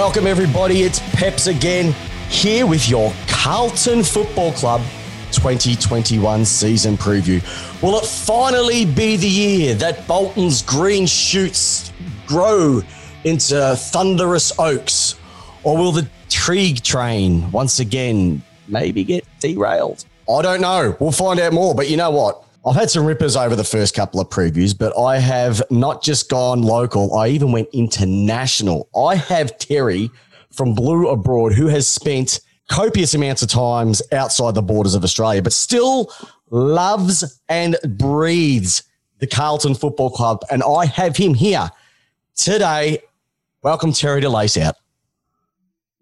Welcome, everybody. It's Peps again here with your Carlton Football Club 2021 season preview. Will it finally be the year that Bolton's green shoots grow into thunderous oaks? Or will the Teague train once again maybe get derailed? I don't know. We'll find out more. But you know what? I've had some rippers over the first couple of previews, but I have not just gone local, I even went international. I have Terry from Blue Abroad who has spent copious amounts of times outside the borders of Australia, but still loves and breathes the Carlton Football Club. And I have him here today. Welcome, Terry, to Lace Out.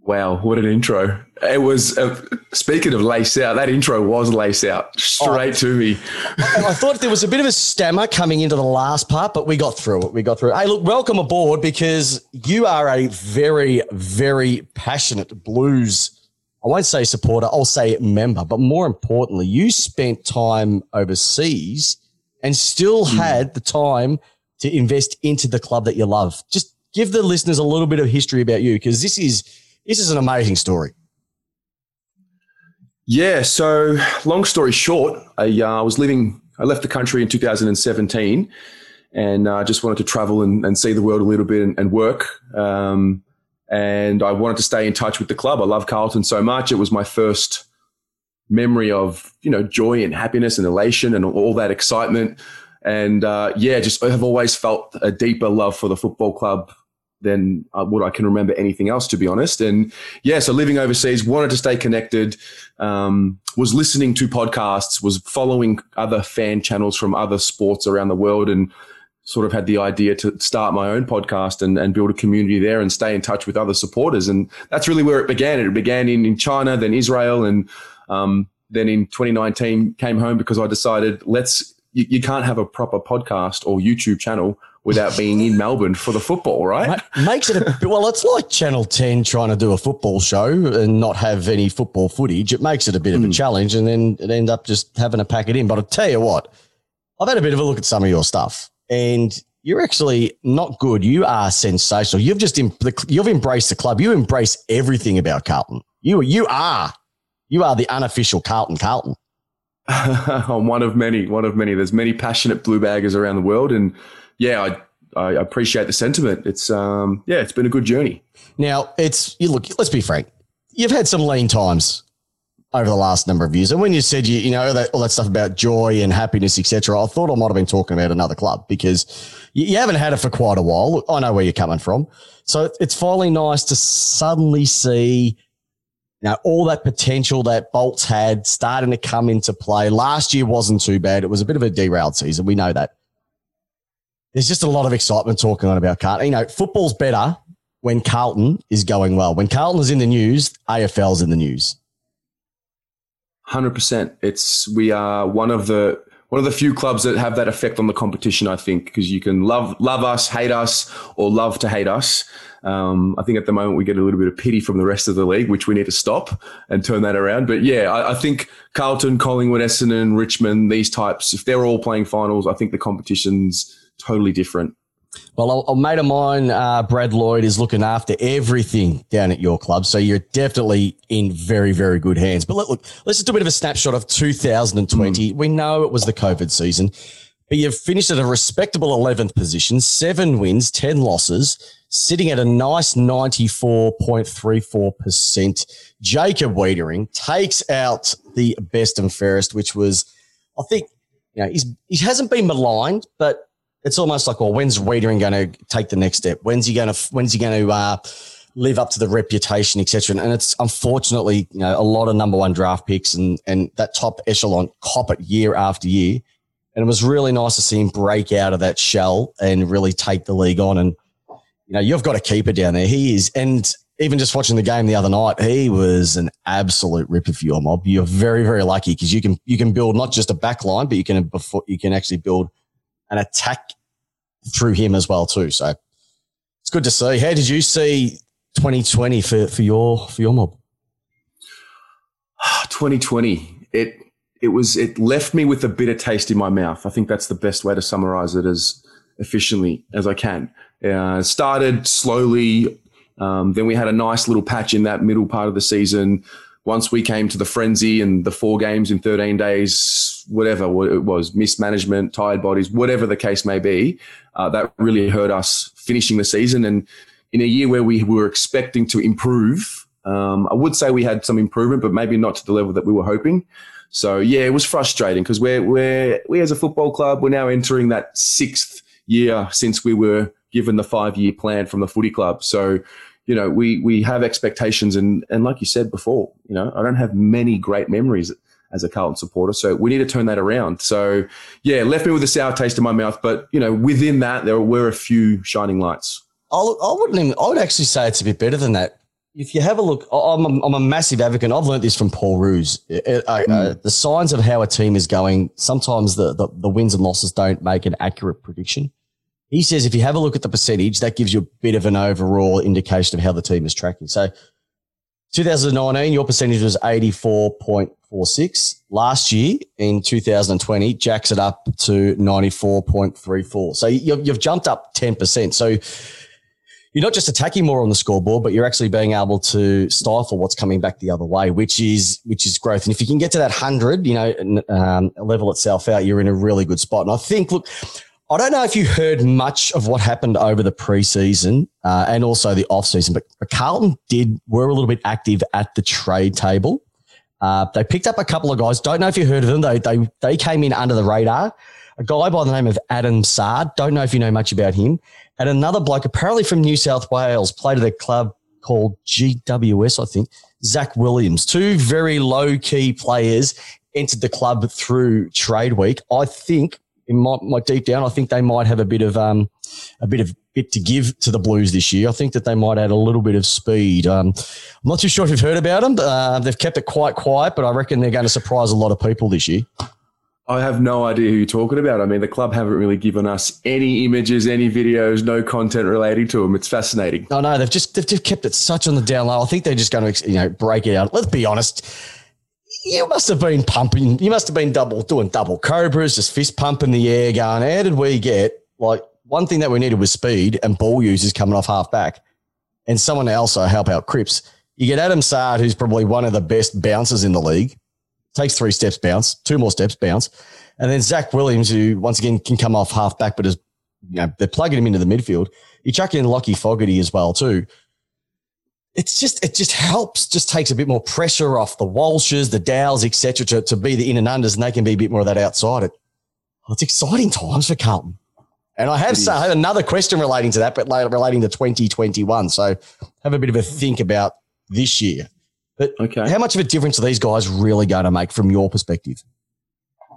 Wow, what an intro. It was, uh, speaking of lace out, that intro was lace out straight oh, to me. I, I thought there was a bit of a stammer coming into the last part, but we got through it. We got through it. Hey, look, welcome aboard because you are a very, very passionate blues, I won't say supporter, I'll say member, but more importantly, you spent time overseas and still mm. had the time to invest into the club that you love. Just give the listeners a little bit of history about you because this is this is an amazing story. Yeah. So, long story short, I uh, was living, I left the country in 2017 and I uh, just wanted to travel and, and, see the world a little bit and, and work. Um, and I wanted to stay in touch with the club. I love Carlton so much. It was my first memory of, you know, joy and happiness and elation and all that excitement. And uh, yeah, just I have always felt a deeper love for the football club than uh, what I can remember anything else, to be honest. And yeah, so living overseas, wanted to stay connected, um, was listening to podcasts, was following other fan channels from other sports around the world, and sort of had the idea to start my own podcast and, and build a community there and stay in touch with other supporters. And that's really where it began. It began in, in China, then Israel, and um, then in 2019 came home because I decided let's you, you can't have a proper podcast or YouTube channel without being in Melbourne for the football, right? Makes it a well. It's like Channel Ten trying to do a football show and not have any football footage. It makes it a bit of a hmm. challenge, and then it end up just having to pack it in. But I tell you what, I've had a bit of a look at some of your stuff, and you're actually not good. You are sensational. You've just you've embraced the club. You embrace everything about Carlton. You you are you are the unofficial Carlton Carlton. I'm one of many, one of many. There's many passionate blue baggers around the world, and yeah, I, I appreciate the sentiment. It's um, yeah, it's been a good journey. Now it's you look. Let's be frank. You've had some lean times over the last number of years, and when you said you you know that, all that stuff about joy and happiness, etc., I thought I might have been talking about another club because you, you haven't had it for quite a while. I know where you're coming from, so it's finally nice to suddenly see. Now, all that potential that Bolts had starting to come into play. Last year wasn't too bad. It was a bit of a derailed season. We know that there's just a lot of excitement talking on about Carlton. You know, football's better when Carlton is going well. When Carlton is in the news, AFL's in the news. Hundred percent. It's we are one of the one of the few clubs that have that effect on the competition. I think because you can love love us, hate us, or love to hate us. Um, I think at the moment we get a little bit of pity from the rest of the league, which we need to stop and turn that around. But yeah, I, I think Carlton, Collingwood, Essendon, Richmond, these types, if they're all playing finals, I think the competition's totally different. Well, a, mate of mine, uh, Brad Lloyd, is looking after everything down at your club. So you're definitely in very, very good hands. But look, look let's just do a bit of a snapshot of 2020. Mm. We know it was the COVID season, but you've finished at a respectable 11th position, seven wins, 10 losses, sitting at a nice 94.34%. Jacob Weitering takes out the best and fairest, which was, I think, you know, he's, he hasn't been maligned, but it's almost like, well, when's Weitering going to take the next step? When's he going to, when's he going to, uh, live up to the reputation, etc. And it's unfortunately, you know, a lot of number one draft picks and, and that top echelon cop it year after year. And it was really nice to see him break out of that shell and really take the league on. And, you know, you've got a keeper down there. He is. And even just watching the game the other night, he was an absolute ripper for your mob. You're very, very lucky because you can, you can build not just a back line, but you can, before you can actually build an attack through him as well too. So it's good to see. How did you see 2020 for, for your for your mob? 2020. It it was it left me with a bitter taste in my mouth. I think that's the best way to summarize it as efficiently as I can. Uh, started slowly, Um, then we had a nice little patch in that middle part of the season. Once we came to the frenzy and the four games in 13 days, whatever it was, mismanagement, tired bodies, whatever the case may be, uh, that really hurt us finishing the season. And in a year where we were expecting to improve, um, I would say we had some improvement, but maybe not to the level that we were hoping. So yeah, it was frustrating because we're we're we as a football club we're now entering that sixth year since we were given the five year plan from the footy club. So you know we we have expectations and and like you said before, you know I don't have many great memories as a Carlton supporter, so we need to turn that around. So yeah, left me with a sour taste in my mouth, but you know within that there were a few shining lights. I, I wouldn't. Even, I would actually say it's a bit better than that if you have a look, I'm a, I'm a massive advocate. I've learned this from Paul uh, mm. the signs of how a team is going, sometimes the, the, the, wins and losses don't make an accurate prediction. He says if you have a look at the percentage, that gives you a bit of an overall indication of how the team is tracking. So 2019, your percentage was 84.46. Last year in 2020, jacks it up to 94.34. So you've, you've jumped up 10%. So you're not just attacking more on the scoreboard, but you're actually being able to stifle what's coming back the other way, which is which is growth. And if you can get to that hundred, you know, um, level itself out, you're in a really good spot. And I think, look, I don't know if you heard much of what happened over the preseason uh, and also the off season, but, but Carlton did were a little bit active at the trade table. Uh, they picked up a couple of guys. Don't know if you heard of them. They they they came in under the radar. A guy by the name of Adam Saad. Don't know if you know much about him and another bloke, apparently from New South Wales, played at a club called GWS, I think, Zach Williams. Two very low key players entered the club through trade week. I think, in my, my, deep down, I think they might have a bit of um, a bit of bit to give to the Blues this year. I think that they might add a little bit of speed. Um, I'm not too sure if you've heard about them. Uh, they've kept it quite quiet, but I reckon they're going to surprise a lot of people this year. I have no idea who you're talking about. I mean, the club haven't really given us any images, any videos, no content relating to them. It's fascinating. No, no, they've just they've just kept it such on the down low. I think they're just going to you know break it out. Let's be honest. You must have been pumping. You must have been double doing double cobras, just fist pumping the air, going. How did we get like one thing that we needed was speed and ball users coming off half back, and someone else to help out Cripps. You get Adam Saad, who's probably one of the best bouncers in the league takes three steps, bounce, two more steps, bounce. And then Zach Williams, who once again can come off half back, but is, you know, they're plugging him into the midfield. You chuck in Lockie Fogarty as well, too. It's just, it just helps, just takes a bit more pressure off the Walshes, the Dows, etc., to, to be the in and unders, and they can be a bit more of that outside. It, well, it's exciting times for Carlton. And I have, I have another question relating to that, but relating to 2021. So have a bit of a think about this year. But okay. how much of a difference are these guys really going to make from your perspective?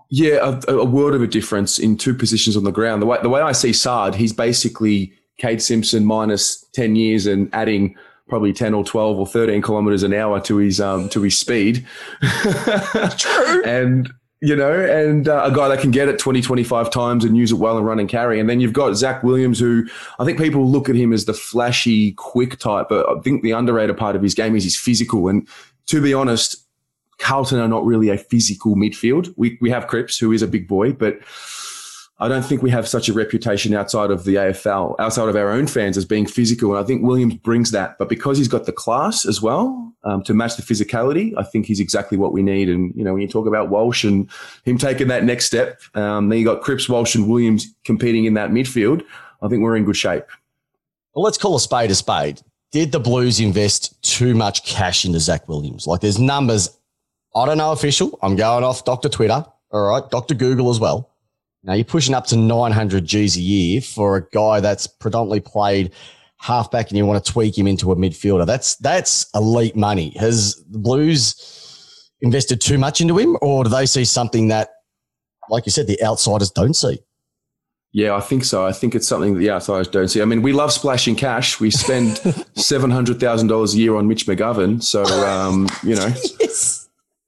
Yeah, a, a world of a difference in two positions on the ground. The way, the way I see Saad, he's basically Kade Simpson minus 10 years and adding probably 10 or 12 or 13 kilometers an hour to his um, to his speed. True. and you know, and uh, a guy that can get it 20, 25 times and use it well and run and carry. And then you've got Zach Williams, who I think people look at him as the flashy, quick type, but I think the underrated part of his game is his physical. And to be honest, Carlton are not really a physical midfield. We, we have Cripps, who is a big boy, but I don't think we have such a reputation outside of the AFL, outside of our own fans, as being physical. And I think Williams brings that. But because he's got the class as well um, to match the physicality, I think he's exactly what we need. And, you know, when you talk about Walsh and him taking that next step, um, then you got Cripps, Walsh, and Williams competing in that midfield. I think we're in good shape. Well, let's call a spade a spade. Did the Blues invest too much cash into Zach Williams? Like there's numbers, I don't know official. I'm going off Dr. Twitter. All right. Dr. Google as well now you're pushing up to 900 G's a year for a guy that's predominantly played halfback and you want to tweak him into a midfielder. That's that's elite money. Has the Blues invested too much into him, or do they see something that, like you said, the outsiders don't see? Yeah, I think so. I think it's something that the outsiders don't see. I mean, we love splashing cash. We spend seven hundred thousand dollars a year on Mitch McGovern, so um, you know. yes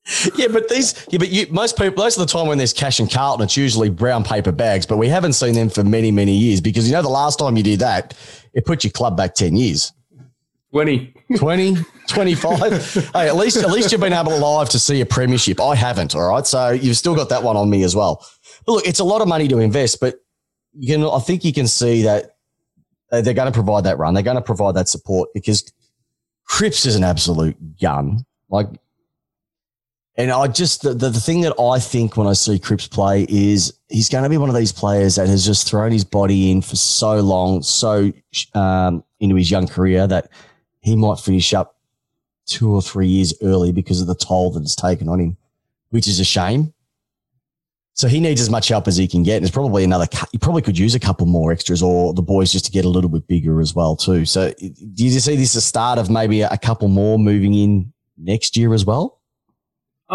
yeah, but these, yeah, but you, most people, most of the time when there's cash in Carlton, it's usually brown paper bags, but we haven't seen them for many, many years because you know, the last time you did that, it put your club back 10 years. 20. 20, 25. hey, at least, at least you've been able to live to see a premiership. I haven't. All right. So you've still got that one on me as well. But look, it's a lot of money to invest, but you can, I think you can see that they're going to provide that run. They're going to provide that support because Cripps is an absolute gun. Like, and I just the, the, the thing that I think when I see Cripps play is he's going to be one of these players that has just thrown his body in for so long, so um, into his young career that he might finish up two or three years early because of the toll that it's taken on him, which is a shame. So he needs as much help as he can get. And there's probably another, he probably could use a couple more extras or the boys just to get a little bit bigger as well, too. So do you see this as a start of maybe a couple more moving in next year as well?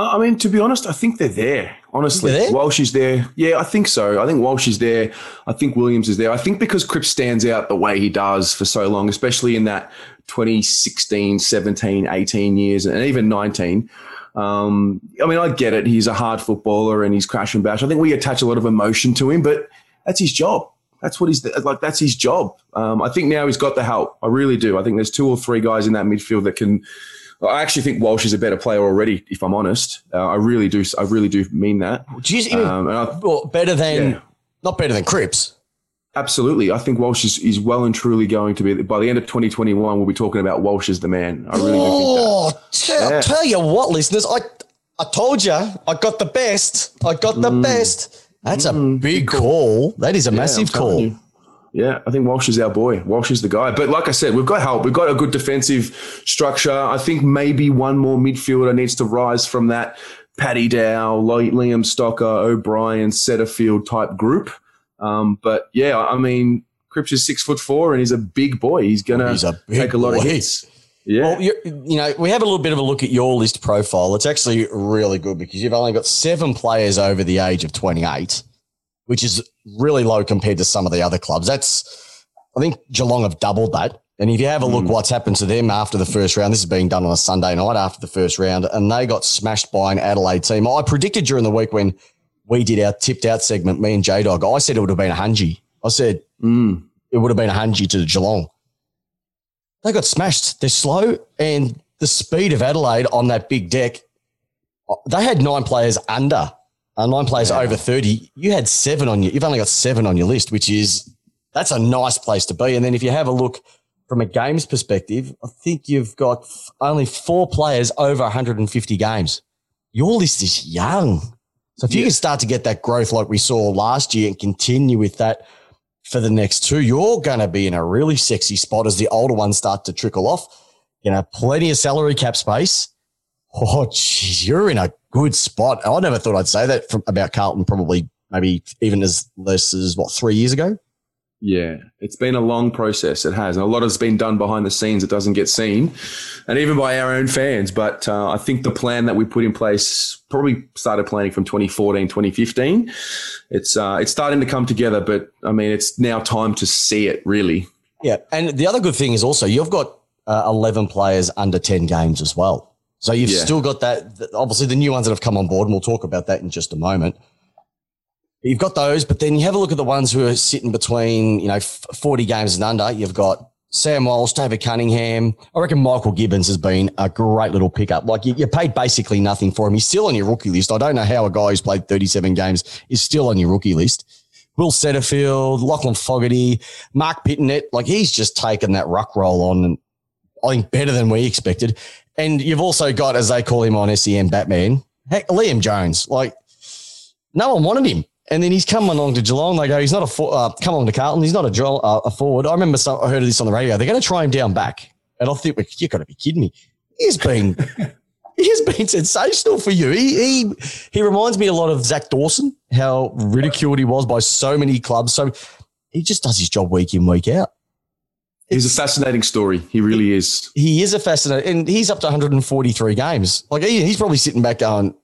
I mean, to be honest, I think they're there. Honestly, They're there? Walsh is there. Yeah, I think so. I think Walsh is there. I think Williams is there. I think because Cripps stands out the way he does for so long, especially in that 2016, 17, 18 years, and even 19. Um, I mean, I get it. He's a hard footballer and he's crash and bash. I think we attach a lot of emotion to him, but that's his job. That's what he's like. That's his job. Um, I think now he's got the help. I really do. I think there's two or three guys in that midfield that can. I actually think Walsh is a better player already. If I'm honest, uh, I really do. I really do mean that. Do you even, Um, and I- well, better than, Yeah. not better than Cripps? Absolutely. I think Walsh is, is well and truly going to be, by the end of 2021, we'll be talking about Walsh as the man. I really do think that. Oh, tell, Yeah. tell you what, listeners, I I told you I got the best. I got the best. That's a big call. That is a Mm. Yeah, massive I'm call. you. Yeah, I think Walsh is our boy. Walsh is the guy. But like I said, we've got help. We've got a good defensive structure. I think maybe one more midfielder needs to rise from that Paddy Dow, Li- Liam Stocker, O'Brien, Setterfield type group. Um, but yeah, I mean, Cripps is six foot four and he's a big boy. He's gonna He's a take a lot of hits. Yeah. Well, you know, we have a little bit of a look at your list profile. It's actually really good because you've only got seven players over the age of 28, which is really low compared to some of the other clubs. That's, I think Geelong have doubled that. And if you have a look what's happened to them after the first round, this is being done on a Sunday night after the first round, and they got smashed by an Adelaide team. I predicted during the week when we did our tipped out segment, me and J Dog, I said it would have been a Hungy. I said Mm. it would have been a Hungy to Geelong. They got smashed. They're slow, and the speed of Adelaide on that big deck. They had nine players under, uh, nine players Yeah. over thirty. You had seven on your. You've only got seven on your list, which is that's a nice place to be. And then if you have a look from a games perspective, I think you've got only four players over 150 games. Your list is young. So if you can start to get that growth like we saw last year and continue with that for the next two, you're going to be in a really sexy spot as the older ones start to trickle off. You know, plenty of salary cap space. Oh, geez, you're in a good spot. I never thought I'd say that from, about Carlton, probably maybe even as less as what, three years ago? Yeah, it's been a long process. It has. And a lot has been done behind the scenes. It doesn't get seen, and even by our own fans. But uh, I think the plan that we put in place probably started planning from 2014, 2015. It's uh, it's starting to come together, but I mean, it's now time to see it really. Yeah. And the other good thing is also you've got uh, 11 players under 10 games as well. So you've Yeah. still got that. Obviously, the new ones that have come on board, and we'll talk about that in just a moment. You've got those, but then you have a look at the ones who are sitting between, you know, 40 games and under. You've got Sam Walsh, David Cunningham. I reckon Michael Gibbons has been a great little pickup. Like you, you paid basically nothing for him. He's still on your rookie list. I don't know how a guy who's played 37 games is still on your rookie list. Will Setterfield, Lachlan Fogarty, Marc Pittonet, like he's just taken that ruck roll on and I think better than we expected. And you've also got, as they call him on SEN Batman, heck, Liam Jones. Like no one wanted him. And then he's come along to Geelong. They go, he's not a for, uh, come along to Carlton. He's not a, uh, a forward. I remember some, I heard of this on the radio. They're going to try him down back. And I think, well, you got to be kidding me. He's been, he's been sensational for you. He, he, he reminds me a lot of Zach Dawson, how ridiculed he was by so many clubs. So he just does his job week in, week out. He's a fascinating story. He really is. He is a fascinating, and he's up to 143 games. Like he, he's probably sitting back going,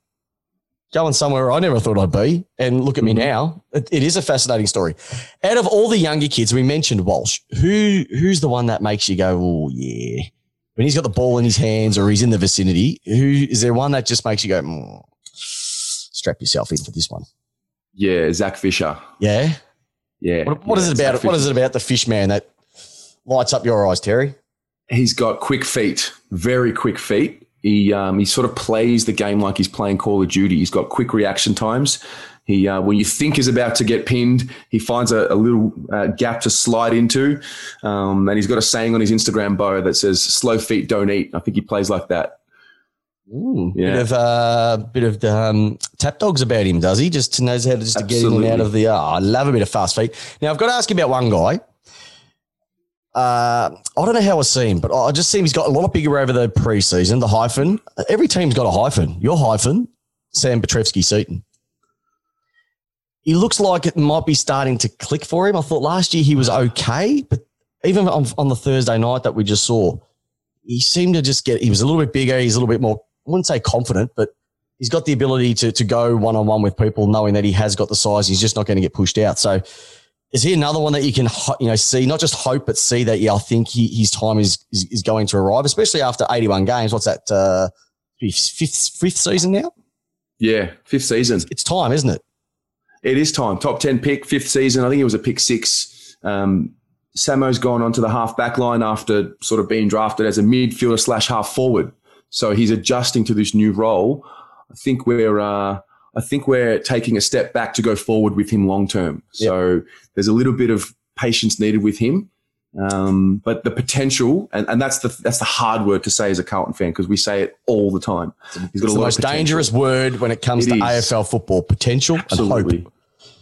going somewhere I never thought I'd be. And look at me Mhm. now. It, it is a fascinating story. Out of all the younger kids, we mentioned Walsh. Who who's the one that makes you go, oh yeah? When he's got the ball in his hands or he's in the vicinity, who is there one that just makes you go, mm, strap yourself in for this one? Yeah, Zach Fisher. Yeah. Yeah. What, what is yeah, it Zach about? What Fisher. is it about the fish man that lights up your eyes, Terry? He's got quick feet, very quick feet. He um, he sort of plays the game like he's playing Call of Duty. He's got quick reaction times. He, uh, when you think is about to get pinned, he finds a, a little uh, gap to slide into. Um, and he's got a saying on his Instagram bio that says, slow feet don't eat. I think he plays like that. Ooh, yeah. Bit of uh, bit of um, tap dogs about him, does he? Just knows how to just to get in and out of the. Oh, I love a bit of fast feet. Now I've got to ask you about one guy. Uh, I don't know how I see him, but I just see him. He's got a lot bigger over the preseason. The hyphen. Every team's got a hyphen. Your hyphen, Sam Petrevski-Seton he looks like it might be starting to click for him. I thought last year he was okay, but even on, on the Thursday night that we just saw, he seemed to just get, he was a little bit bigger. He's a little bit more, I wouldn't say confident, but he's got the ability to, to go one on one with people, knowing that he has got the size. He's just not going to get pushed out. So is he another one that you can, you know, see, not just hope, but see that, yeah, I think he, his time is, is, is going to arrive, especially after 81 games. What's that? Uh, fifth, fifth season now? Yeah, fifth season. It's time, isn't it? it is time. Top 10 pick, fifth season. I think it was a pick six. Um, Samo's gone onto the half back line after sort of being drafted as a midfielder slash half forward. So he's adjusting to this new role. I think we're, uh, I think we're taking a step back to go forward with him long term. So yep. there's a little bit of patience needed with him. Um, but the potential, and, and that's the that's the hard word to say as a Carlton fan because we say it all the time. He's got it's the most dangerous word when it comes it to is. AFL football: potential Absolutely. and hope.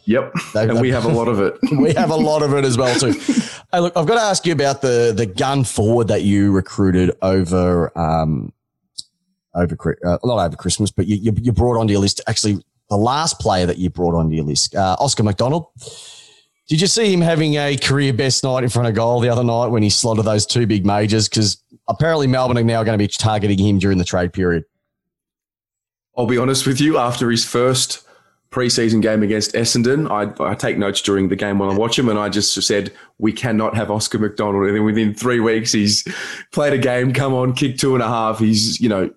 Yep, and we have a lot of it. we have a lot of it as well too. hey, look, I've got to ask you about the the gun forward that you recruited over um over uh, not over Christmas, but you, you, you brought onto your list. Actually, the last player that you brought onto your list, uh, Oscar McDonald. Did you see him having a career best night in front of goal the other night when he slotted those two big majors? Because apparently Melbourne are now going to be targeting him during the trade period. I'll be honest with you. After his first preseason game against Essendon. I, I, take notes during the game while I watch him, and I just said we cannot have Oscar McDonald. And then within three weeks, he's played a game, come on, kick two and a half. He's you know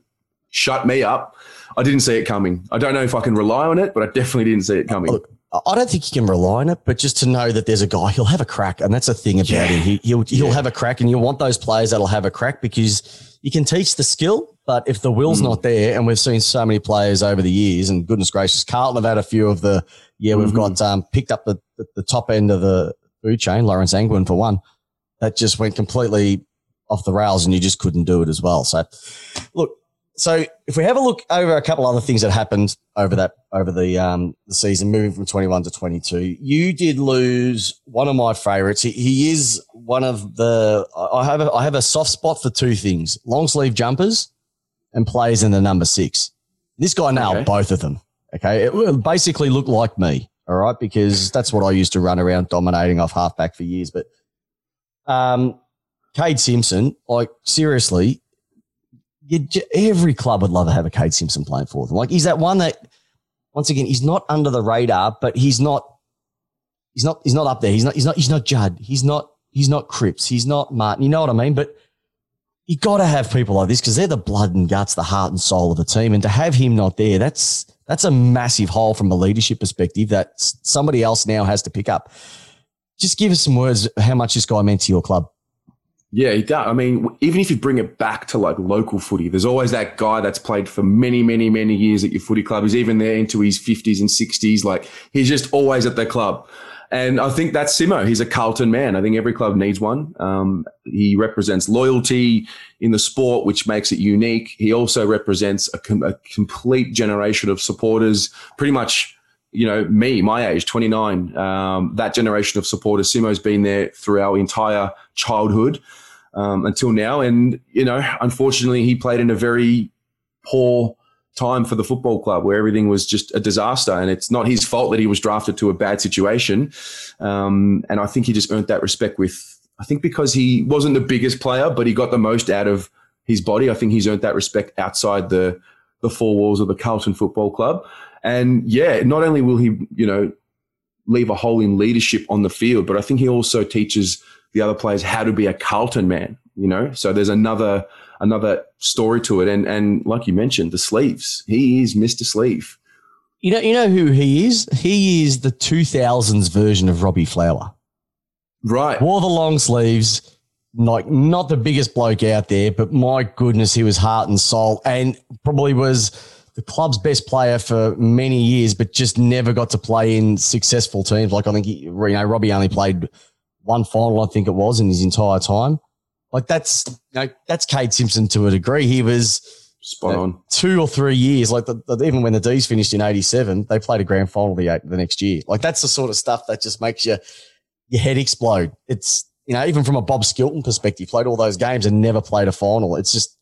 shut me up. I didn't see it coming. I don't know if I can rely on it, but I definitely didn't see it coming. Look, I don't think you can rely on it, but just to know that there's a guy, he'll have a crack, and that's a thing about yeah. him. He, he'll he'll yeah. have a crack, and you want those players that'll have a crack because you can teach the skill but if the will's mm. not there, and we've seen so many players over the years, and goodness gracious, Carlton have had a few of the, yeah, we've mm-hmm. got um, picked up the, the, the, top end of the food chain, Laurence Angwin for one, that just went completely off the rails and you just couldn't do it as well. So, look, so if we have a look over a couple other things that happened over that over the um the season, moving from twenty one to twenty two, you did lose one of my favourites. He, he, is one of the I have a, I have a soft spot for two things: long sleeve jumpers and plays in the number six. This guy nailed okay. both of them. Okay. It basically looked like me. All right. Because that's what I used to run around dominating off halfback for years. But, um, Kade Simpson, like seriously, you, every club would love to have a Kade Simpson playing for them. Like he's that one that, once again, he's not under the radar, but he's not, he's not, he's not up there. He's not, he's not, he's not Judd. He's not, he's not Cripps. He's not Martin. You know what I mean? But you got to have people like this because they're the blood and guts, the heart and soul of the team. And to have him not there, that's that's a massive hole from a leadership perspective that somebody else now has to pick up. Just give us some words how much this guy meant to your club. Yeah, he does. I mean, even if you bring it back to like local footy, there's always that guy that's played for many, many, many years at your footy club. He's even there into his 50s and 60s. Like he's just always at the club. And I think that's Simo. He's a Carlton man. I think every club needs one. Um, he represents loyalty in the sport, which makes it unique. He also represents a, com- a complete generation of supporters, pretty much, you know, me, my age, 29. Um, that generation of supporters. Simo's been there through our entire childhood um, until now. And, you know, unfortunately, he played in a very poor time for the football club where everything was just a disaster. And it's not his fault that he was drafted to a bad situation. Um, and I think he just earned that respect with, I think because he wasn't the biggest player, but he got the most out of his body. I think he's earned that respect outside the, the four walls of the Carlton Football Club. And yeah, not only will he, you know, leave a hole in leadership on the field, but I think he also teaches the other players how to be a Carlton man, you know? So there's another, another story to it. And and like you mentioned, the sleeves. He is Mr. Sleeve. You know, you know who he is? He is the 2000s version of Robbie Flower. Right. Wore the long sleeves, like not the biggest bloke out there, but my goodness, he was heart and soul and probably was the club's best player for many years, but just never got to play in successful teams. Like I think he, you know Robbie only played one final, I think it was, in his entire time. Like that's you know that's Kade Simpson to a degree. He was spot you know, on two or three years. Like the, the, even when the D's finished in '87, they played a grand final the the next year. Like that's the sort of stuff that just makes you your head explode. It's you know even from a Bob Skilton perspective, played all those games and never played a final. It's just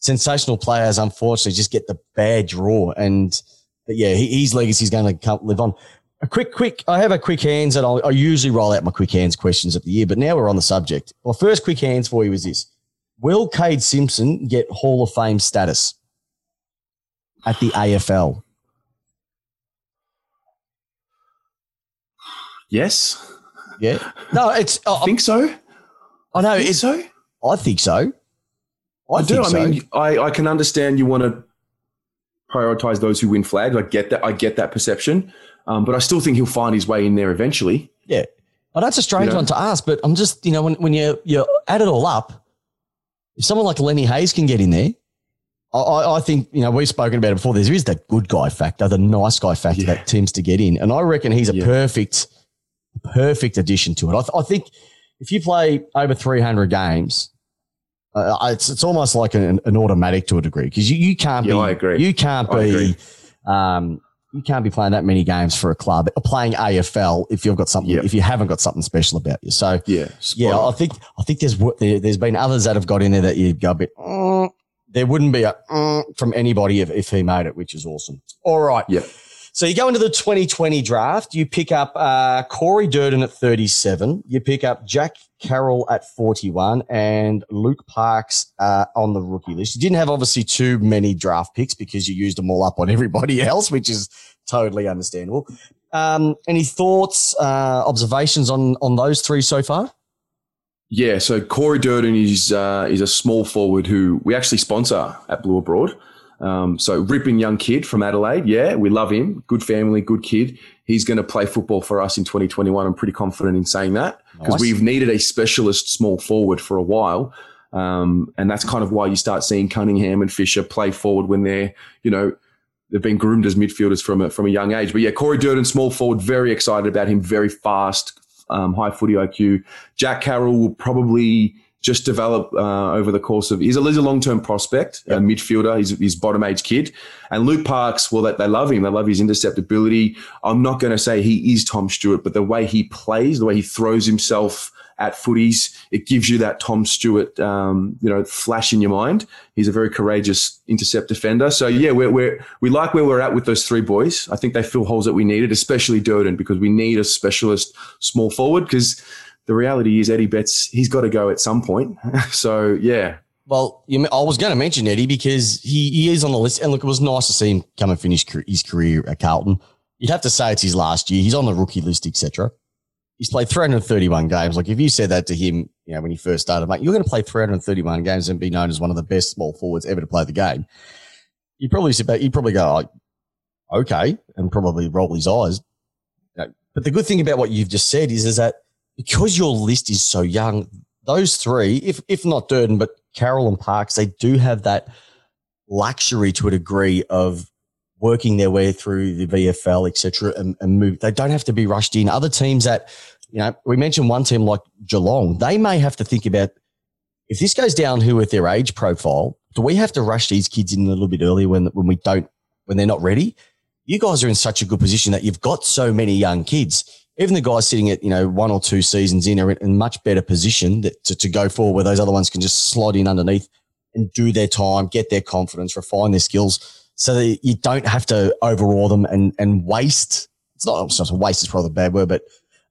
sensational players, unfortunately, just get the bad draw. And but yeah, his legacy is going to live on. A quick, quick. I have a quick hands, and I'll, I usually roll out my quick hands questions at the year. But now we're on the subject. Well, first quick hands for you is this: Will Kade Simpson get Hall of Fame status at the AFL? Yes. Yeah. No, it's. I uh, think so. I know. It's so. I think so. I, I do. I mean, I, I can understand you want to prioritize those who win flags. I get that. I get that perception. Um, but I still think he'll find his way in there eventually. Yeah. Well, that's a strange you know? one to ask, but I'm just, you know, when, when you, you add it all up, if someone like Lenny Hayes can get in there, I, I think, you know, we've spoken about it before. There is that good guy factor, the nice guy factor yeah. that tends to get in. And I reckon he's a yeah. perfect, perfect addition to it. I, th- I think if you play over 300 games, uh, it's it's almost like an, an automatic to a degree because you, you can't yeah, be I agree. you can't be um, you can't be playing that many games for a club or playing AFL if you've got something if you haven't got something special about you. So yeah, yeah, I think I think there's there, has been others that have got in there that you go a bit. Mm, there wouldn't be a mm, from anybody if, if he made it, which is awesome. All right, yeah. So you go into the 2020 draft, you pick up uh, Corey Durdin at 37, you pick up Jack Carroll at 41, and Luke Parks uh, on the rookie list. You didn't have obviously too many draft picks because you used them all up on everybody else, which is totally understandable. Um, any thoughts, uh, observations on on those three so far? Yeah, so Corey Durdin is uh, is a small forward who we actually sponsor at Blue Abroad. Um, so ripping young kid from Adelaide. Yeah, we love him. Good family, good kid. He's going to play football for us in 2021. I'm pretty confident in saying that because nice. we've needed a specialist small forward for a while. Um, and that's kind of why you start seeing Cunningham and Fisher play forward when they're, you know, they've been groomed as midfielders from a, from a young age. But yeah, Corey Durdin, small forward, very excited about him, very fast, um, high footy IQ. Jack Carroll will probably just develop uh, over the course of. He's a, he's a long term prospect, yep. a midfielder. He's, he's bottom age kid, and Luke Parks. Well, they, they love him. They love his interceptability. I'm not going to say he is Tom Stewart, but the way he plays, the way he throws himself at footies, it gives you that Tom Stewart, um, you know, flash in your mind. He's a very courageous intercept defender. So yeah, we're, we're we like where we're at with those three boys. I think they fill holes that we needed, especially Durdin, because we need a specialist small forward because the reality is Eddie Betts, he's got to go at some point. so yeah. Well, you, I was going to mention Eddie because he, he is on the list. And look, it was nice to see him come and finish his career at Carlton. You'd have to say it's his last year. He's on the rookie list, etc. He's played 331 games. Like if you said that to him, you know, when he first started, mate, you're going to play 331 games and be known as one of the best small forwards ever to play the game. You probably sit back, you probably go, oh, okay, and probably roll his eyes. But the good thing about what you've just said is, is that because your list is so young, those three, if if not Durdin, but Carroll and Parks, they do have that luxury to a degree of working their way through the VFL, etc., and, and move. They don't have to be rushed in. Other teams that, you know, we mentioned one team like Geelong, they may have to think about if this goes down who with their age profile, do we have to rush these kids in a little bit earlier when when we don't when they're not ready? You guys are in such a good position that you've got so many young kids even the guys sitting at you know one or two seasons in are in much better position that, to, to go forward where those other ones can just slot in underneath and do their time, get their confidence, refine their skills, so that you don't have to overawe them and and waste. It's not, it's not waste is probably a bad word, but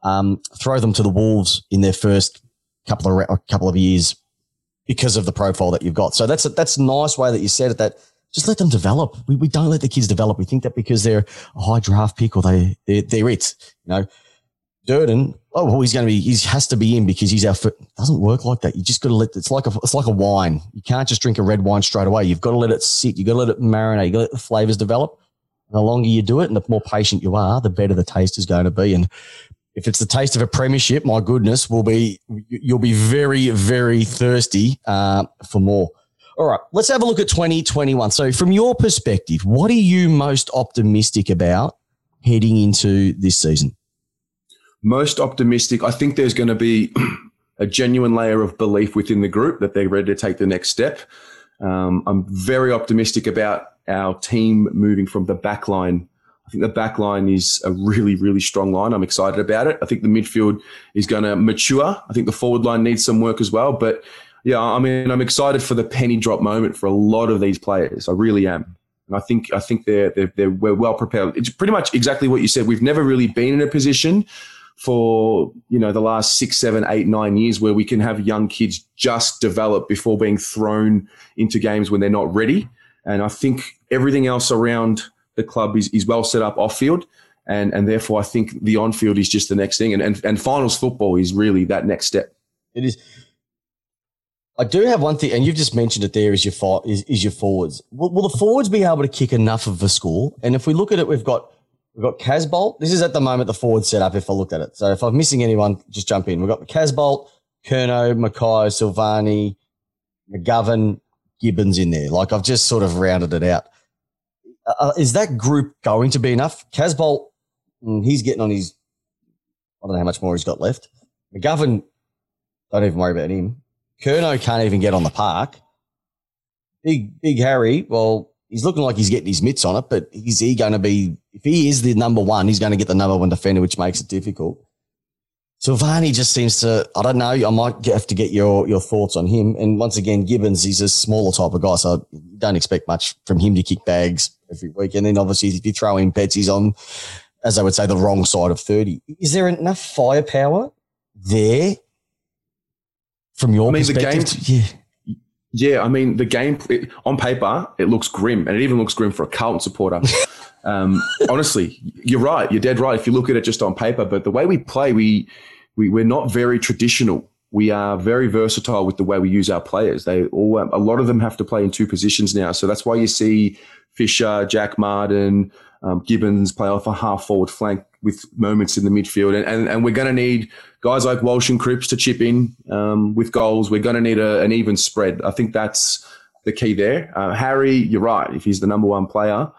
um, throw them to the wolves in their first couple of couple of years because of the profile that you've got. So that's a, that's a nice way that you said it. That just let them develop. We, we don't let the kids develop. We think that because they're a high draft pick or they they're, they're it. You know, Durdin, oh, well, he's going to be, he has to be in because he's our foot. Doesn't work like that. You just got to let, it's like a, it's like a wine. You can't just drink a red wine straight away. You've got to let it sit. You've got to let it marinate. You've got to let the flavors develop. And the longer you do it and the more patient you are, the better the taste is going to be. And if it's the taste of a premiership, my goodness, will be, you'll be very, very thirsty uh, for more. All right, let's have a look at 2021. So, from your perspective, what are you most optimistic about heading into this season? Most optimistic, I think there's going to be a genuine layer of belief within the group that they're ready to take the next step. Um, I'm very optimistic about our team moving from the back line. I think the back line is a really, really strong line. I'm excited about it. I think the midfield is going to mature. I think the forward line needs some work as well. But yeah, I mean, I'm excited for the penny drop moment for a lot of these players. I really am. And I think I think they're they're, they're we're well prepared. It's pretty much exactly what you said. We've never really been in a position for you know the last six, seven, eight, nine years where we can have young kids just develop before being thrown into games when they're not ready. And I think everything else around the club is, is well set up off field. And, and therefore, I think the on field is just the next thing. And, and, and finals football is really that next step. It is. I do have one thing, and you've just mentioned it there is your, is, is your forwards. Will, will the forwards be able to kick enough of a score? And if we look at it, we've got We've got Casboult. This is at the moment the forward setup if I looked at it. So if I'm missing anyone, just jump in. We've got Casboult, Curnow, McKay, Silvagni, McGovern, Gibbons in there. Like I've just sort of rounded it out. Uh, uh is that group going to be enough? Casboult, mm, he's getting on his, I don't know how much more he's got left. McGovern, don't even worry about him. Curnow can't even get on the park. Big, big Harry, well, he's looking like he's getting his mitts on it, but is he going to be, if he is the number one, he's going to get the number one defender, which makes it difficult. Silvagni just seems to, I don't know, I might have to get your, your thoughts on him. And once again, Gibbons, he's a smaller type of guy, so you don't expect much from him to kick bags every week. And then obviously, if you throw in Pets, he's on, as I would say, the wrong side of 30. Is there enough firepower there from your I mean, perspective? The game, yeah. Yeah, I mean, the game it, on paper, it looks grim, and it even looks grim for a Carlton supporter. um, honestly, you're right. You're dead right if you look at it just on paper. But the way we play, we, we we're not very traditional. We are very versatile with the way we use our players. They all a lot of them have to play in two positions now. So that's why you see Fisher, Jack Martin, um, Gibbons play off a half forward flank with moments in the midfield. And, and, and we're going to need guys like Walsh and Cripps to chip in um, with goals. We're going to need a, an even spread. I think that's the key there. Uh, Harry, you're right. If he's the number one player,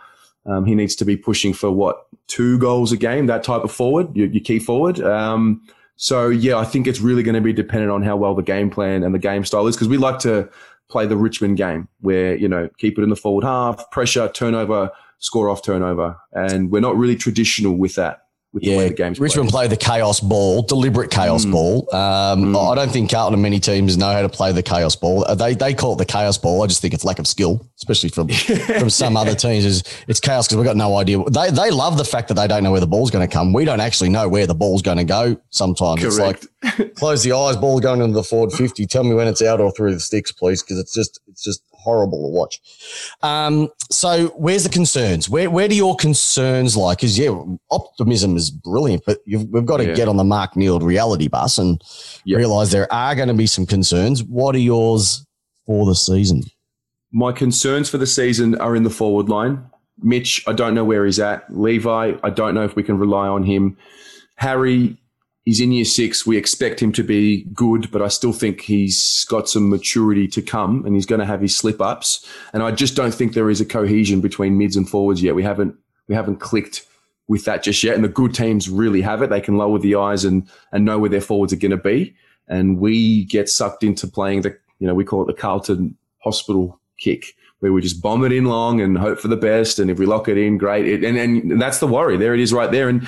um, he needs to be pushing for what, two goals a game, that type of forward, your, your key forward. Um, so, yeah, I think it's really going to be dependent on how well the game plan and the game style is because we like to play the Richmond game where, you know, keep it in the forward half, pressure, turnover, score off turnover. And we're not really traditional with that yeah, the way the game's Richmond played. play the chaos ball, deliberate chaos mm. ball. Um, mm. I don't think Carlton and many teams know how to play the chaos ball. Uh, they they call it the chaos ball. I just think it's lack of skill, especially from from some other teams. Is it's chaos because we've got no idea. They they love the fact that they don't know where the ball's going to come. We don't actually know where the ball's going to go. Sometimes Correct. it's like close the eyes, ball going into the forward fifty. Tell me when it's out or through the sticks, please, because it's just it's just horrible to watch. Um, so where's the concerns? Where where do your concerns lie? Because yeah, optimism is brilliant, but we've got to yeah. get on the Mark Neeld reality bus and yep. realize there are going to be some concerns. What are yours for the season? My concerns for the season are in the forward line. Mitch, I don't know where he's at. Levi, I don't know if we can rely on him. Harry, he's in year six. We expect him to be good, but I still think he's got some maturity to come and he's going to have his slip ups. And I just don't think there is a cohesion between mids and forwards yet. We haven't, we haven't clicked with that just yet. And the good teams really have it. They can lower the eyes and, and know where their forwards are going to be. And we get sucked into playing the, you know, we call it the Carlton hospital kick we just bomb it in long and hope for the best. And if we lock it in, great. It, and, and that's the worry. There it is right there. And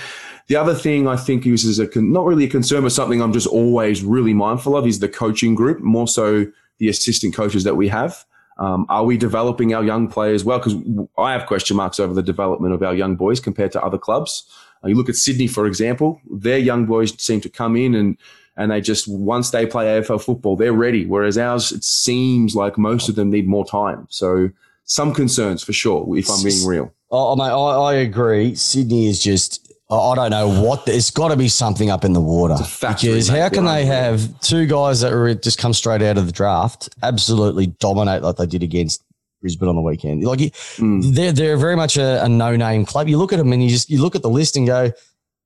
the other thing I think is, is a con- not really a concern, but something I'm just always really mindful of is the coaching group, more so the assistant coaches that we have. Um, are we developing our young players well? Because I have question marks over the development of our young boys compared to other clubs. Uh, you look at Sydney, for example, their young boys seem to come in and and they just once they play AFL football, they're ready. Whereas ours, it seems like most of them need more time. So some concerns for sure, if I'm being real. Oh, mate, I, I agree. Sydney is just I don't know what. There's got to be something up in the water. Because how can they have two guys that are just come straight out of the draft absolutely dominate like they did against Brisbane on the weekend? Like mm. they're they're very much a, a no name club. You look at them and you just you look at the list and go,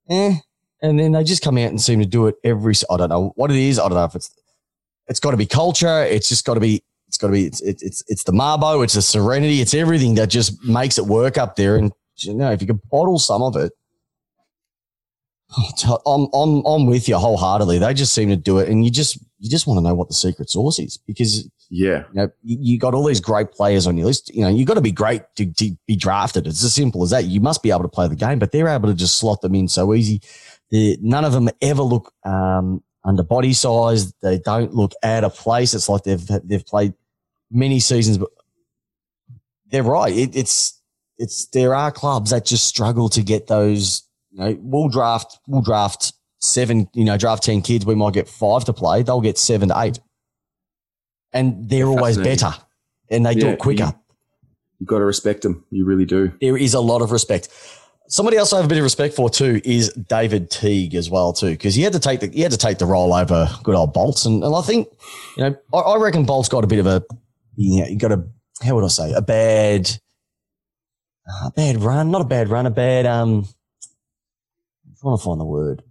eh, and then they just come out and seem to do it every. I don't know what it is. I don't know if it's it's got to be culture. It's just got to be it's got to be it's it's it's the Marbo. it's the Serenity, it's everything that just makes it work up there. And you know, if you could bottle some of it, oh, I'm I'm I'm with you wholeheartedly. They just seem to do it, and you just you just want to know what the secret sauce is because yeah, you know you, you got all these great players on your list. You know you got to be great to, to be drafted. It's as simple as that. You must be able to play the game, but they're able to just slot them in so easy. The, none of them ever look um, under body size. They don't look out of place. It's like they've they've played many seasons, but they're right. It, it's it's there are clubs that just struggle to get those. You know, we'll draft we'll draft seven. You know, draft ten kids. We might get five to play. They'll get seven to eight, and they're always better, and they yeah, do it quicker. You, you've got to respect them. You really do. There is a lot of respect. Somebody else I have a bit of respect for too is David Teague as well too, because he had to take the he had to take the role over good old Bolts, and, and I think you know I, I reckon Bolts got a bit of a you, know, got a how would I say a bad a bad run, not a bad run, a bad um. I'm trying to find the word.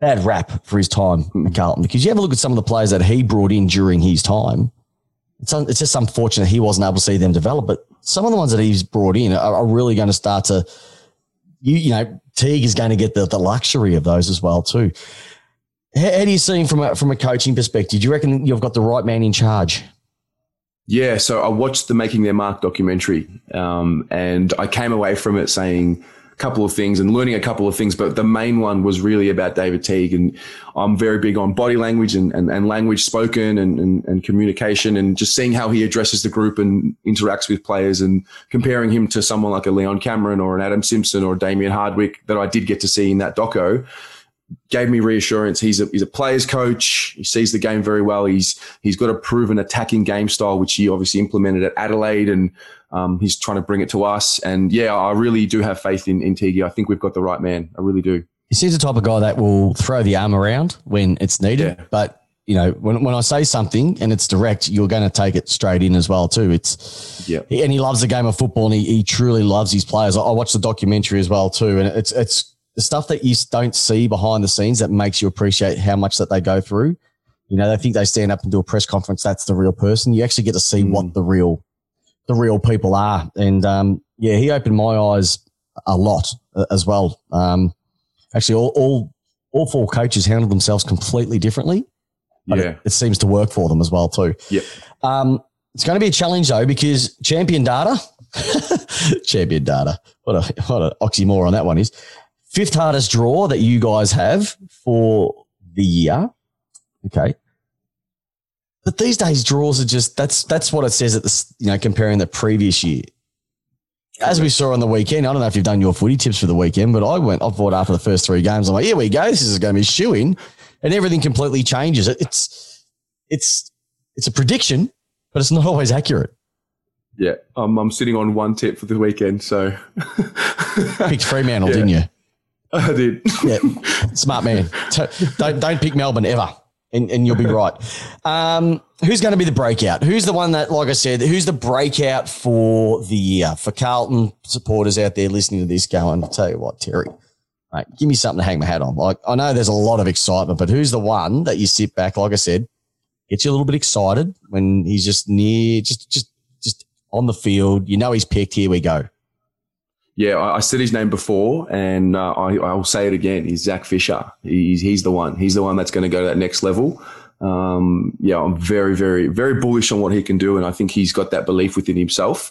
Bad rap for his time at Carlton because you have a look at some of the players that he brought in during his time. It's un, it's just unfortunate he wasn't able to see them develop, but some of the ones that he's brought in are, are really going to start to you, you know, Teague is going to get the, the luxury of those as well too. How, how do you see him from a, from a coaching perspective? Do you reckon you've got the right man in charge? Yeah, so I watched the Making Their Mark documentary, um, and I came away from it saying – couple of things and learning a couple of things, but the main one was really about David Teague. And I'm very big on body language and, and, and language spoken and, and, and communication and just seeing how he addresses the group and interacts with players and comparing him to someone like a Leon Cameron or an Adam Simpson or Damien Hardwick that I did get to see in that doco gave me reassurance. He's a he's a player's coach. He sees the game very well. He's he's got a proven attacking game style, which he obviously implemented at Adelaide, and um, he's trying to bring it to us. And yeah, I really do have faith in in Teaguey. I think we've got the right man. I really do. He seems the type of guy that will throw the arm around when it's needed, yeah. but. You know, when, when I say something and it's direct, you're going to take it straight in as well too. It's yeah, and he loves the game of football and he, he truly loves his players. I, I watched the documentary as well too, and it's it's the stuff that you don't see behind the scenes that makes you appreciate how much that they go through. You know, they think they stand up and do a press conference. That's the real person. You actually get to see mm. what the real, the real people are. And, um, yeah, he opened my eyes a lot uh, as well. Um, actually all, all, all four coaches handled themselves completely differently. yeah. It, it, seems to work for them as well too. Yep. Um, it's going to be a challenge though, because champion data, champion data, what a, what an oxymoron that one is fifth hardest draw that you guys have for the year. Okay. But these days draws are just that's that's what it says at the you know comparing the previous year. As we saw on the weekend, I don't know if you've done your footy tips for the weekend, but I went, I thought after the first three games, I'm like, here we go, this is going to be shooing, and everything completely changes. It's it's it's a prediction, but it's not always accurate. Yeah, um, I'm sitting on one tip for the weekend, so picked Fremantle, yeah. didn't you? I did. yeah, smart man. Don't don't pick Melbourne ever, and, and you'll be right. Um, who's going to be the breakout? Who's the one that, like I said, who's the breakout for the year for Carlton supporters out there listening to this? Going, I'll tell you what, Terry, right, give me something to hang my hat on. Like I know there's a lot of excitement, but who's the one that you sit back? Like I said, gets you a little bit excited when he's just near, just just just on the field. You know he's picked. Here we go yeah, I, said his name before, and uh, I, will say it again. He's Zach Fisher. He's he's the one. He's the one that's going to go to that next level. Um, yeah, I'm very, very, very bullish on what he can do, and I think he's got that belief within himself.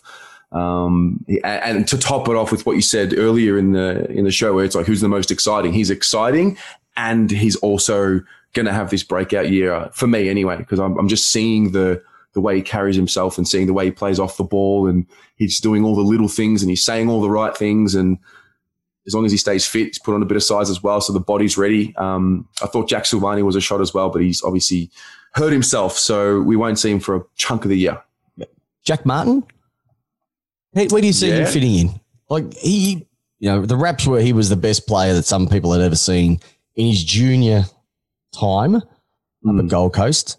Um, and, and to top it off with what you said earlier in the in the show, where it's like who's the most exciting? He's exciting, and he's also going to have this breakout year for me anyway, because I'm, I'm just seeing the the way he carries himself and seeing the way he plays off the ball and he's doing all the little things and he's saying all the right things. And as long as he stays fit, he's put on a bit of size as well, so the body's ready. Um, I thought Jack Silvagni was a shot as well, but he's obviously hurt himself, so we won't see him for a chunk of the year. Jack Martin, hey, where do you see yeah. him fitting in? Like he, you know, the raps were he was the best player that some people had ever seen in his junior time mm. up at hmm. Gold Coast.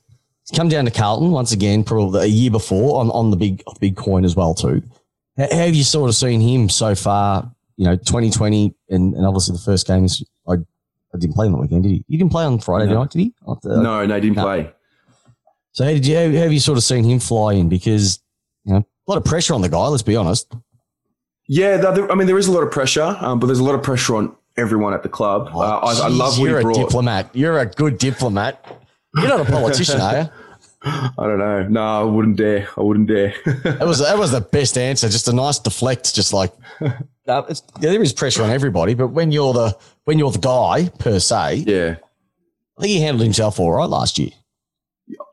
Come down to Carlton once again, probably a year before on, on the big big coin as well too. How have you sort of seen him so far? You know, 2020 and, and obviously the first game is I, I didn't play on the weekend, did he? You didn't play on Friday no. night, did he? no, no, he didn't no. play. So how did you, how have you sort of seen him fly in? Because you know, a lot of pressure on the guy. Let's be honest. Yeah, I mean, there is a lot of pressure, um, but there's a lot of pressure on everyone at the club. Oh, uh, I, I, love what you're a diplomat. You're a good diplomat. You're not a politician, are you? I don't know. No, I wouldn't dare. I wouldn't dare. that was that was the best answer. Just a nice deflect. Just like uh, yeah, there is pressure on everybody, but when you're the when you're the guy per se, yeah, I think he handled himself all right last year.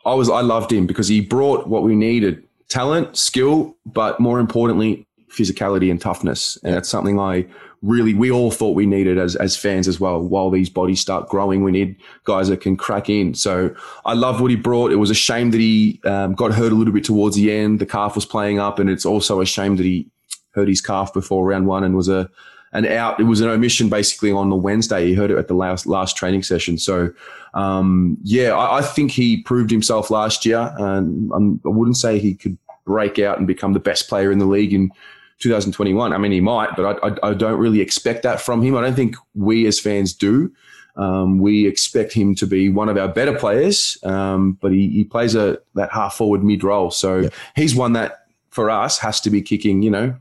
I was I loved him because he brought what we needed: talent, skill, but more importantly, physicality and toughness. And that's something I really we all thought we needed as as fans as well. While these bodies start growing, we need guys that can crack in. So I love what he brought. It was a shame that he um, got hurt a little bit towards the end. The calf was playing up, and it's also a shame that he hurt his calf before round one and was a an out. It was an omission basically on the Wednesday. He heard it at the last last training session. So um, yeah, I, I, think he proved himself last year, and I'm, I would not say he could break out and become the best player in the league in 2021. I mean, he might, but I, I, I don't really expect that from him. I don't think we as fans do. Um, we expect him to be one of our better players, um, but he, he plays a that half forward mid role. So yep. he's one that for us has to be kicking, you know,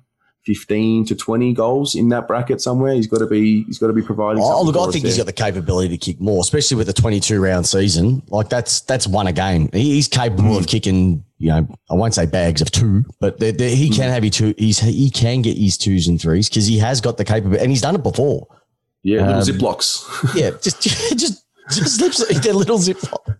15 to 20 goals in that bracket somewhere. He's got to be he's got to be providing. Oh, look, I think he's got the capability to kick more, especially with the 22 round season. Like that's that's one a game. He's capable mm. of kicking. You know, I won't say bags of two, but they're, they're, he mm. can have his two. He's he can get his twos and threes because he has got the capability, and he's done it before. Yeah, um, little ziplocs. yeah, just just just. They're little ziplocs.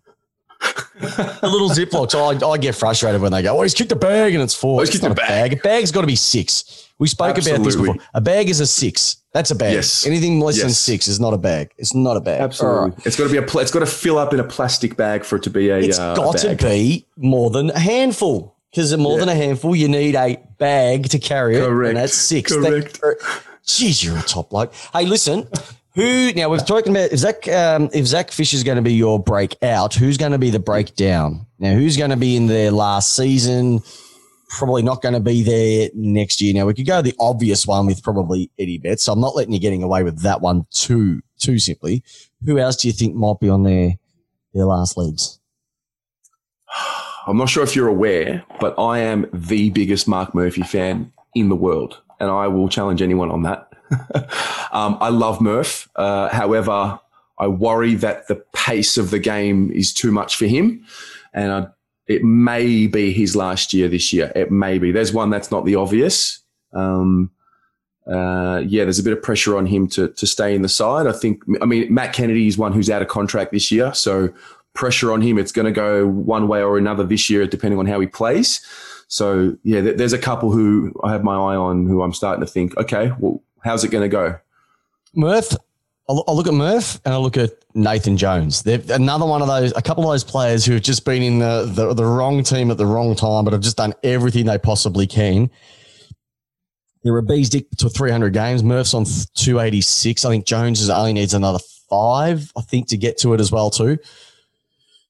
a little ziplocs. I, I get frustrated when they go, "Oh, he's kicked a bag and it's four. Oh, he's kicked a bag. bag. A bag's got to be six. We spoke Absolutely. about this before. A bag is a six. That's a bag. Yes. Anything less yes. than six is not a bag. It's not a bag. Absolutely. Right. It's got to be a. Pl- it's got to fill up in a plastic bag for it to be a. It's uh, got to be more than a handful. Because more yeah. than a handful, you need a bag to carry it. Correct. And that's six. Correct. Jeez, you're a top bloke. Hey, listen. Who now we've talking about if Zach um, if Zach Fisher is going to be your breakout, who's going to be the breakdown? Now, who's going to be in their last season? probably not going to be there next year. Now we could go the obvious one with probably Eddie Betts. So I'm not letting you getting away with that one too too simply. Who else do you think might be on their their last legs? I'm not sure if you're aware, but I am the biggest Mark Murphy fan in the world, and I will challenge anyone on that. um, I love Murph. Uh, however, I worry that the pace of the game is too much for him, and I it may be his last year this year. It may be. There's one that's not the obvious. Um, uh, yeah, there's a bit of pressure on him to to stay in the side. I think. I mean, Matt Kennedy is one who's out of contract this year, so pressure on him. It's going to go one way or another this year, depending on how he plays. So yeah, there's a couple who I have my eye on who I'm starting to think, okay, well, how's it going to go? Murph, I'll, look at Murph and I look at Nathan Jones. They're another one of those, a couple of those players who have just been in the, the, the wrong team at the wrong time, but have just done everything they possibly can. They're a bees dick to 300 games. Murph's on 286. I think Jones only needs another five, I think, to get to it as well too.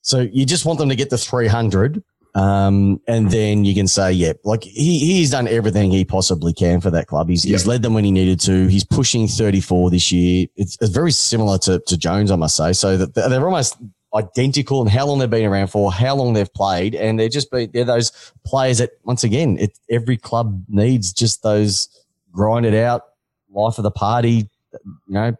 So you just want them to get to 300. Um, and then you can say, yeah, like he, he's done everything he possibly can for that club. He's, yep. he's led them when he needed to. He's pushing 34 this year. It's, it's very similar to, to Jones, I must say. So that they're almost identical in how long they've been around for, how long they've played. And they're just, been, they're those players that once again, it, every club needs just those grind it out life of the party. You know,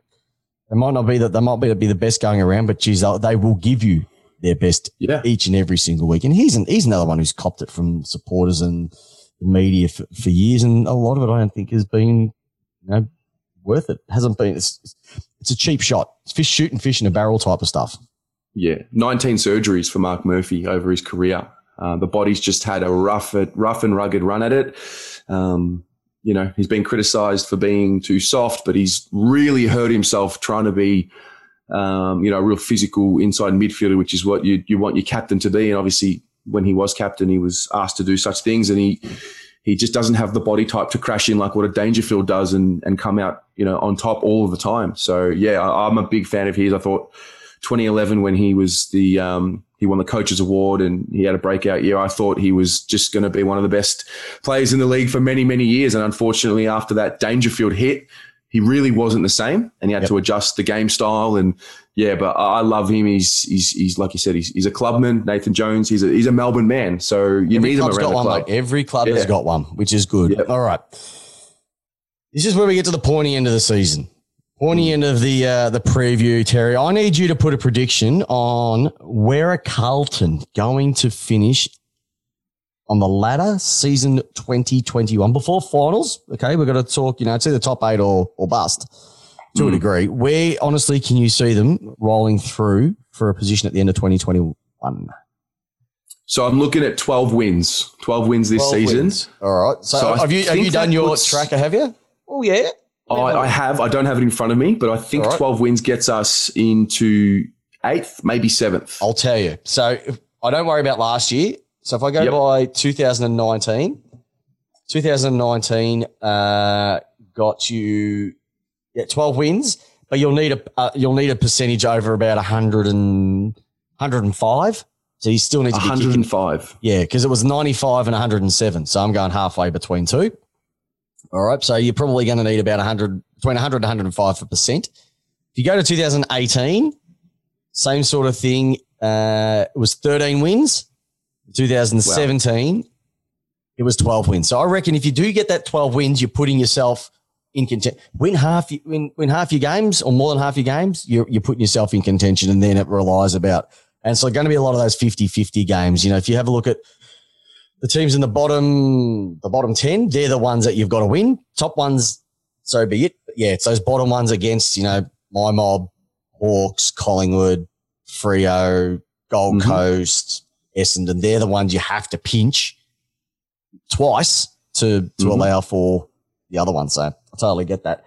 they might not be that they might be, be the best going around, but geez, they will give you their best yeah. each and every single week. And he's an, he's another one who's copped it from supporters and the media for, for years. And a lot of it, I don't think, has been you know worth it. Hasn't been. It's, it's a cheap shot. It's fish shooting fish in a barrel type of stuff. Yeah, 19 surgeries for Mark Murphy over his career. Uh, the body's just had a rough, rough and rugged run at it. Um, you know, he's been criticised for being too soft, but he's really hurt himself trying to be um, you know, a real physical inside midfielder, which is what you you want your captain to be. And obviously, when he was captain, he was asked to do such things, and he he just doesn't have the body type to crash in like what a Dangerfield does and and come out you know on top all of the time. So yeah, I, am a big fan of his. I thought 2011 when he was the um, he won the coaches award and he had a breakout year. I thought he was just going to be one of the best players in the league for many many years, and unfortunately after that Dangerfield hit he really wasn't the same and he had yep. to adjust the game style and yeah, but I love him. He's he's, he's like you said, he's, he's a clubman. Nathan Jones. He's a he's a Melbourne man. So you Every need him around got the one, club. mate. Every club has got one, which is good. Yep. All right. This is where we get to the pointy end of the season. Pointy end of the uh, the preview, Terry. I need you to put a prediction on where are Carlton going to finish on the ladder season 2021 before finals. Okay, we're going to talk, you know, it's either top eight or, or bust to a Mm. degree. Where honestly can you see them rolling through for a position at the end of 2021? So I'm looking at 12 wins. 12 wins this 12 season. wins. All right. So, So have you have you done your puts- tracker? Have you? Oh yeah. I, I have. I don't have it in front of me, but I think All right. 12 wins gets us into eighth, maybe seventh. I'll tell you. So I don't worry about last year. So if I go Yep. by 2019, 2019 uh, got you yeah 12 wins, but you'll need a uh, you'll need a percentage over about 100 and 105. So you still need to be kicking 105. Yeah, because it was 95 and 107. So I'm going halfway between two. All right. So you're probably going to need about 100, between 100 and 105 for percent. If you go to 2018, same sort of thing. Uh, it was 13 wins. 2017, it was 12 wins. So I reckon if you do get that 12 wins, you're putting yourself in contention. Win half, win, win half your games or more than half your games, you're, you're putting yourself in contention. And then it relies about and so going to be a lot of those 50-50 games. You know, if you have a look at the teams in the bottom, the bottom 10, they're the ones that you've got to win. Top ones, so be it. But yeah, it's those bottom ones against, you know, my mob, Hawks, Collingwood, Freo, Gold Mhm. Coast, Essendon. They're the ones you have to pinch twice to to Mhm. allow for the other one. So I totally get that.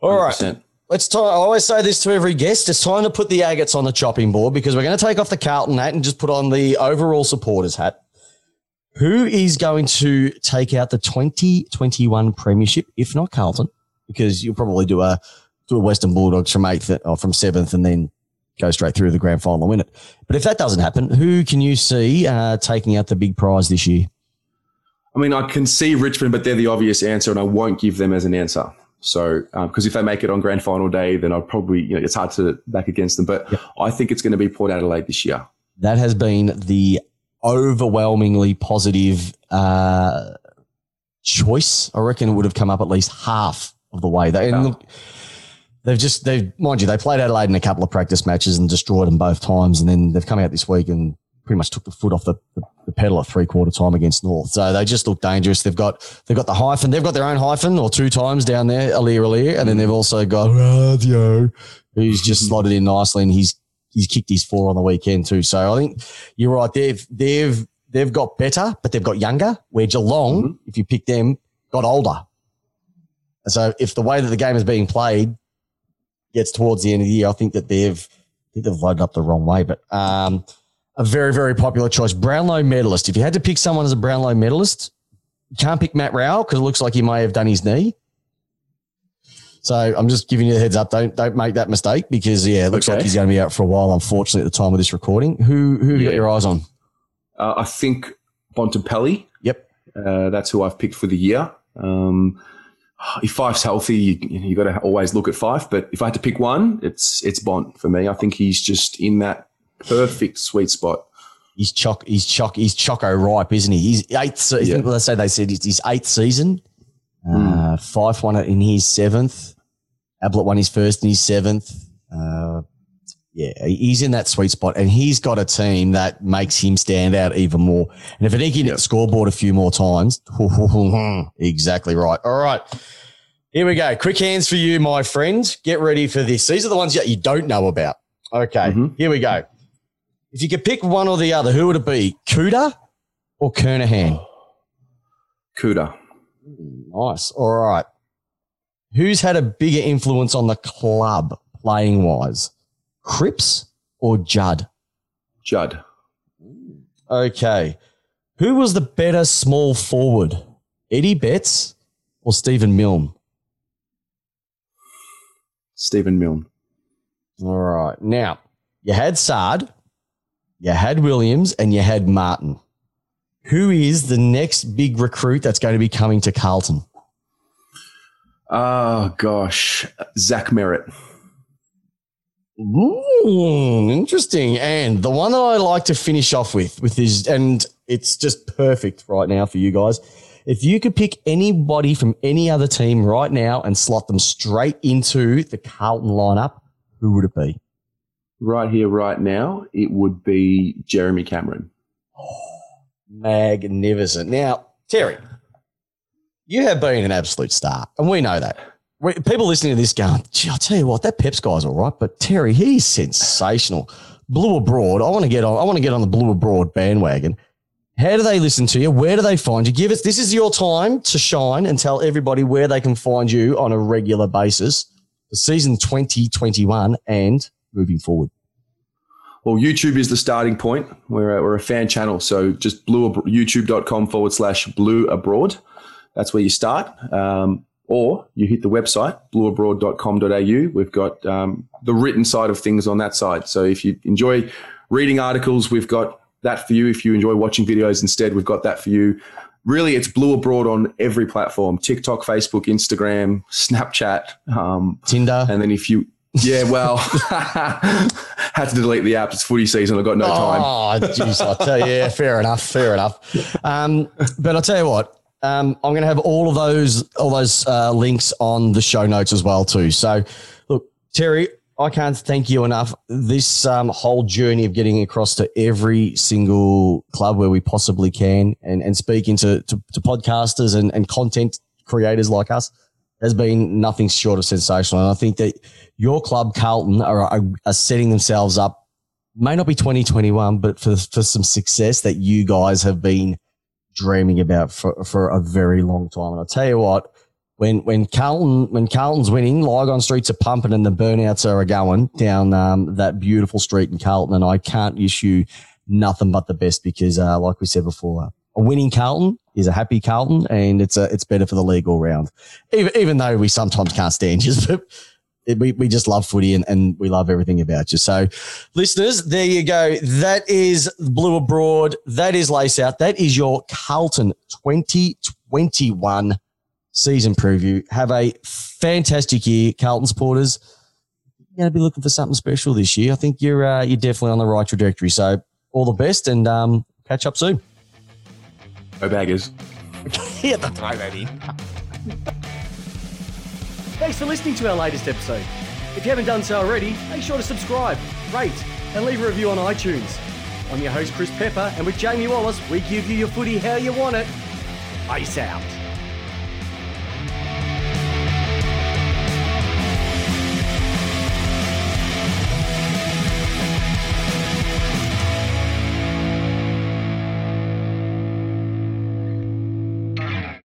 All right. 100%. Let's time. I always say this to every guest. It's time to put the agates on the chopping board because we're going to take off the Carlton hat and just put on the overall supporters hat. Who is going to take out the 2021 premiership, if not Carlton? Because you'll probably do a do a Western Bulldogs from eighth or from seventh, and then go straight through the grand final and win it. But if that doesn't happen, who can you see uh, taking out the big prize this year? I mean, I can see Richmond, but they're the obvious answer, and I won't give them as an answer. So, because if they make it on grand final day, then I'll probably, you know, it's hard to back against them. But Yep. I think it's going to be Port Adelaide this year. That has been the overwhelmingly positive uh, choice. I reckon it would have come up at least half of the way. They, and look, they've just they mind you they played Adelaide in a couple of practice matches and destroyed them both times, and then they've come out this week and pretty much took the foot off the, the, the pedal at three quarter time against North. So they just look dangerous. They've got they've got the hyphen. They've got their own hyphen or two times down there, Aliir Aliir, and then they've also got Radio, who's just slotted in nicely, and he's he's kicked his four on the weekend too. So I think you're right. They've they've they've got better, but they've got younger. Where Geelong, mm-hmm. if you pick them, got older. And so if the way that the game is being played gets towards the end of the year, I think that they've I think they've loaded up the wrong way. But um, a very very popular choice, Brownlow medalist. If you had to pick someone as a Brownlow medalist, you can't pick Matt Rowell because it looks like he may have done his knee. So I'm just giving you the heads up. Don't don't make that mistake because yeah, it looks Okay. like he's going to be out for a while. Unfortunately, at the time of this recording, who who have you got your eyes on? Uh, I think Bontempelli. Yep. Uh, that's who I've picked for the year. Um, if Fyfe's healthy, you, you got to always look at Fyfe. But if I had to pick one, it's it's Bont for me. I think he's just in that perfect sweet spot. He's chock. He's chock. He's choco ripe, isn't he? He's eighth. se- Yeah. let's say they said it's his eighth season. Uh, Fyfe won it in his seventh. Ablett won his first in his seventh. Uh, yeah, he's in that sweet spot, and he's got a team that makes him stand out even more. And if he can hit the scoreboard a few more times, exactly right. All right. Here we go. Quick hands for you, my friend. Get ready for this. These are the ones that you don't know about. Okay. Mhm. Here we go. If you could pick one or the other, who would it be? Kouta or Kernahan? Kouta. Nice. All right. Who's had a bigger influence on the club playing wise? Cripps or Judd? Judd. Okay. Who was the better small forward? Eddie Betts or Stephen Milne? Stephen Milne. All right. Now, you had Saad, you had Williams, and you had Martin. Who is the next big recruit that's going to be coming to Carlton? Oh gosh, Zach Merrett. Mm, interesting. And the one that I like to finish off with, with is, and it's just perfect right now for you guys. If you could pick anybody from any other team right now and slot them straight into the Carlton lineup, who would it be? Right here, right now, it would be Jeremy Cameron. Magnificent. Now, Terry, you have been an absolute star, and we know that. People listening to this going, gee, I'll tell you what, that Peps guy's all right, but Terry, he's sensational. Blue Abroad, I want to get on. I want to get on the Blue Abroad bandwagon. How do they listen to you? Where do they find you? Give us. This is your time to shine and tell everybody where they can find you on a regular basis for season 2021 and moving forward. Well, YouTube is the starting point. We're a, we're a fan channel, so just blue youtube.com forward slash blue abroad. That's where you start. Um, or you hit the website blueabroad.com.au. We've got um, the written side of things on that side. So if you enjoy reading articles, we've got that for you. If you enjoy watching videos instead, we've got that for you. Really, it's Blue Abroad on every platform TikTok, Facebook, Instagram, Snapchat, um, Tinder. And then if you, yeah, well, had to delete the app. It's footy season. I've got no time. Oh, jeez. I tell you, yeah, fair enough. Fair enough. Um, but I'll tell you what, um, I'm going to have all of those all those uh, links on the show notes as well too. So, look, Terry, I can't thank you enough. This um, whole journey of getting across to every single club where we possibly can, and and speaking to to, to podcasters and, and content creators like us has been nothing short of sensational. And I think that your club, Carlton, are, are, are setting themselves up. May not be 2021, but for for some success that you guys have been dreaming about for, for a very long time. And I'll tell you what, when when Carlton when Carlton's winning, Lygon streets are pumping and the burnouts are going down um, that beautiful street in Carlton, and I can't issue nothing but the best because, uh, like we said before, a winning Carlton is a happy Carlton, and it's a, it's better for the league all round. Even even though we sometimes can't stand but we, we just love footy and, and we love everything about you. So, listeners, there you go. That is Blue Abroad. That is Lace Out. That is your Carlton 2021 season preview. Have a fantastic year, Carlton supporters. You're going to be looking for something special this year. I think you're uh, you're definitely on the right trajectory. So, all the best and um, catch up soon. Go baggers. yeah, that's right, Eddie. Thanks for listening to our latest episode. If you haven't done so already, make sure to subscribe, rate, and leave a review on iTunes. I'm your host, Chris Pepper, and with Jamie Wallace, we give you your footy how you want it. Ice out.